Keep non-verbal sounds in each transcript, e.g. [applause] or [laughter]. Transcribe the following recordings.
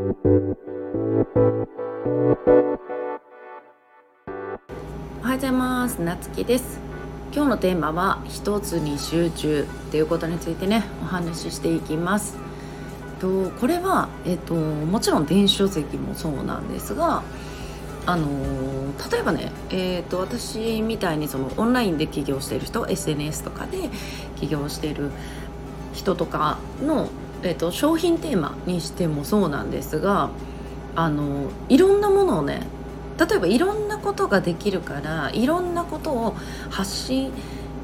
おはようございます。なつきです。今日のテーマは一つに集中っていうことについてねお話ししていきます。とこれは、えっと、もちろん電子書籍もそうなんですがあの例えばね、えーと、私みたいにそのオンラインで起業している人 SNS とかで起業している人とかの、えーと、商品テーマにしてもそうなんですがあのいろんなものをね例えばいろんなことができるからいろんなことを発信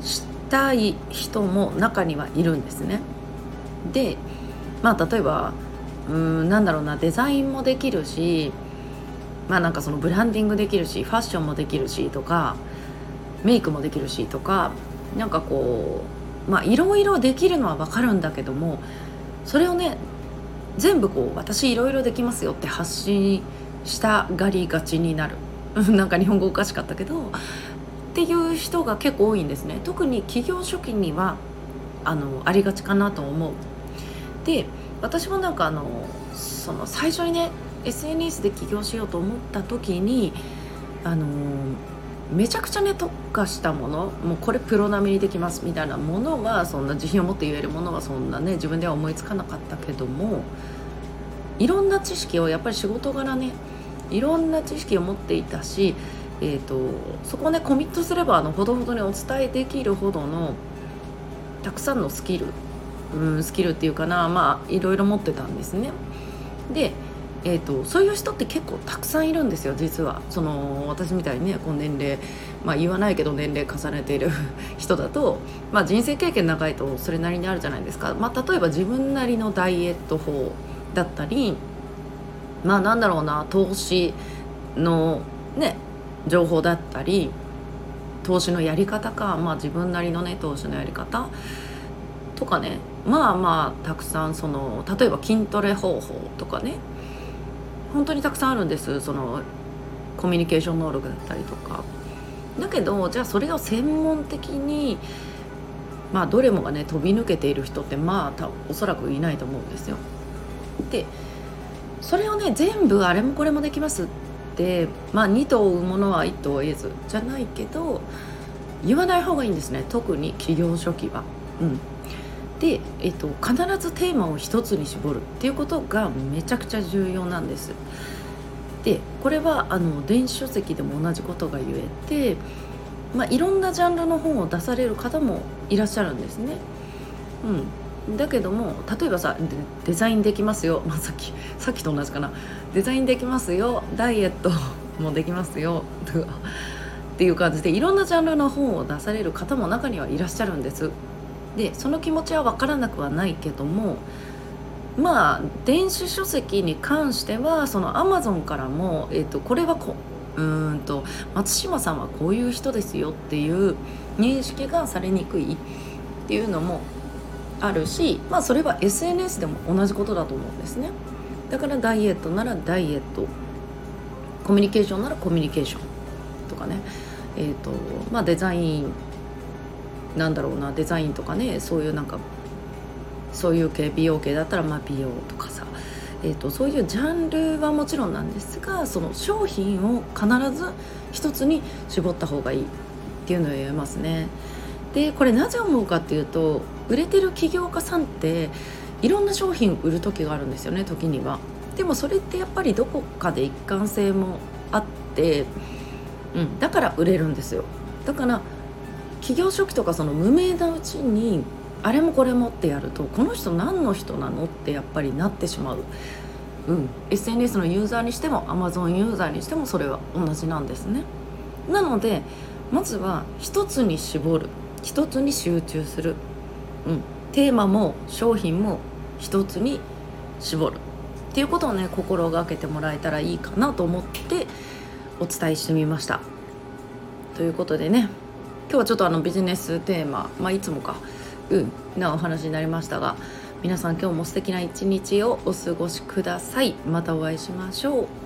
したい人も中にはいるんですね。でまあ例えばうんなんだろうなデザインもできるしまあなんかそのブランディングできるしファッションもできるしとかメイクもできるしとかなんかこうまあいろいろできるのは分かるんだけどもそれをね全部こう私いろいろできますよって発信したがりがちになる。[laughs] なんか日本語おかしかったけどっていう人が結構多いんですね。特に企業初期にはあのありがちかなと思う。で私もなんかあのその最初にね SNS で起業しようと思った時にあのめちゃくちゃね特化したものもうこれプロ並みにできますみたいなものはそんな自信を持って言えるものはそんなね自分では思いつかなかったけどもいろんな知識をやっぱり仕事柄ねいろんな知識を持っていたし、えーと、そこをねコミットすればあのほどほどにお伝えできるほどのたくさんのスキル、うん、スキルっていうかなまあいろいろ持ってたんですね。でえーと、そういう人って結構たくさんいるんですよ実は。その私みたいにねこの年齢、まあ、言わないけど年齢重ねている [laughs] 人だと、まあ、人生経験長いとそれなりにあるじゃないですか、まあ、例えば自分なりのダイエット法だったりまあなんだろうな投資のね情報だったり投資のやり方か、まあ、自分なりのね投資のやり方とかね。まあまあたくさんその例えば筋トレ方法とかね。本当にたくさんあるんですそのコミュニケーション能力だったりとかだけどじゃあそれを専門的にまあどれもがね飛び抜けている人ってまあおそらくいないと思うんですよ。でそれをね全部あれもこれもできますってまあ2頭追うものは1頭得ずじゃないけど言わない方がいいんですね特に企業初期は。うんで、えっと、必ずテーマを一つに絞るっていうことがめちゃくちゃ重要なんです。でこれはあの電子書籍でも同じことが言えて、まあ、いろんなジャンルの本を出される方もいらっしゃるんですね。うん、だけども例えばさデザインできますよ、[laughs] まあ、さっきさっきと同じかなデザインできますよダイエット [laughs] もできますよとかっていう感じでいろんなジャンルの本を出される方も中にはいらっしゃるんです。でその気持ちは分からなくはないけどもまあ電子書籍に関してはそのアマゾンからも、えーと、これはこうんと松島さんはこういう人ですよっていう認識がされにくいっていうのもあるし、まあ、それは SNS でも同じことだと思うんですね。だからダイエットならダイエットコミュニケーションならコミュニケーションとかね。えーとまあ、デザインなんだろうなデザインとかねそういうなんかそういう系美容系だったらまあ美容とかさ、えーと、そういうジャンルはもちろんなんですがその商品を必ず一つに絞った方がいいっていうのを言えますね。でこれなぜ思うかっていうと売れてる起業家さんっていろんな商品売る時があるんですよね時には。でもそれってやっぱりどこかで一貫性もあって、うん、だから売れるんですよ。だから企業初期とかその無名なうちにあれもこれもってやるとこの人何の人なのってやっぱりなってしまう、うん、SNS のユーザーにしても Amazon ユーザーにしてもそれは同じなんですね。なのでまずは一つに絞る。一つに集中する、うん、テーマも商品も一つに絞る。っていうことをね心がけてもらえたらいいかなと思ってお伝えしてみました。ということでね。今日はちょっとあのビジネステーマ、まあ、いつもか、うん、なお話になりましたが皆さん今日も素敵な一日をお過ごしください。またお会いしましょう。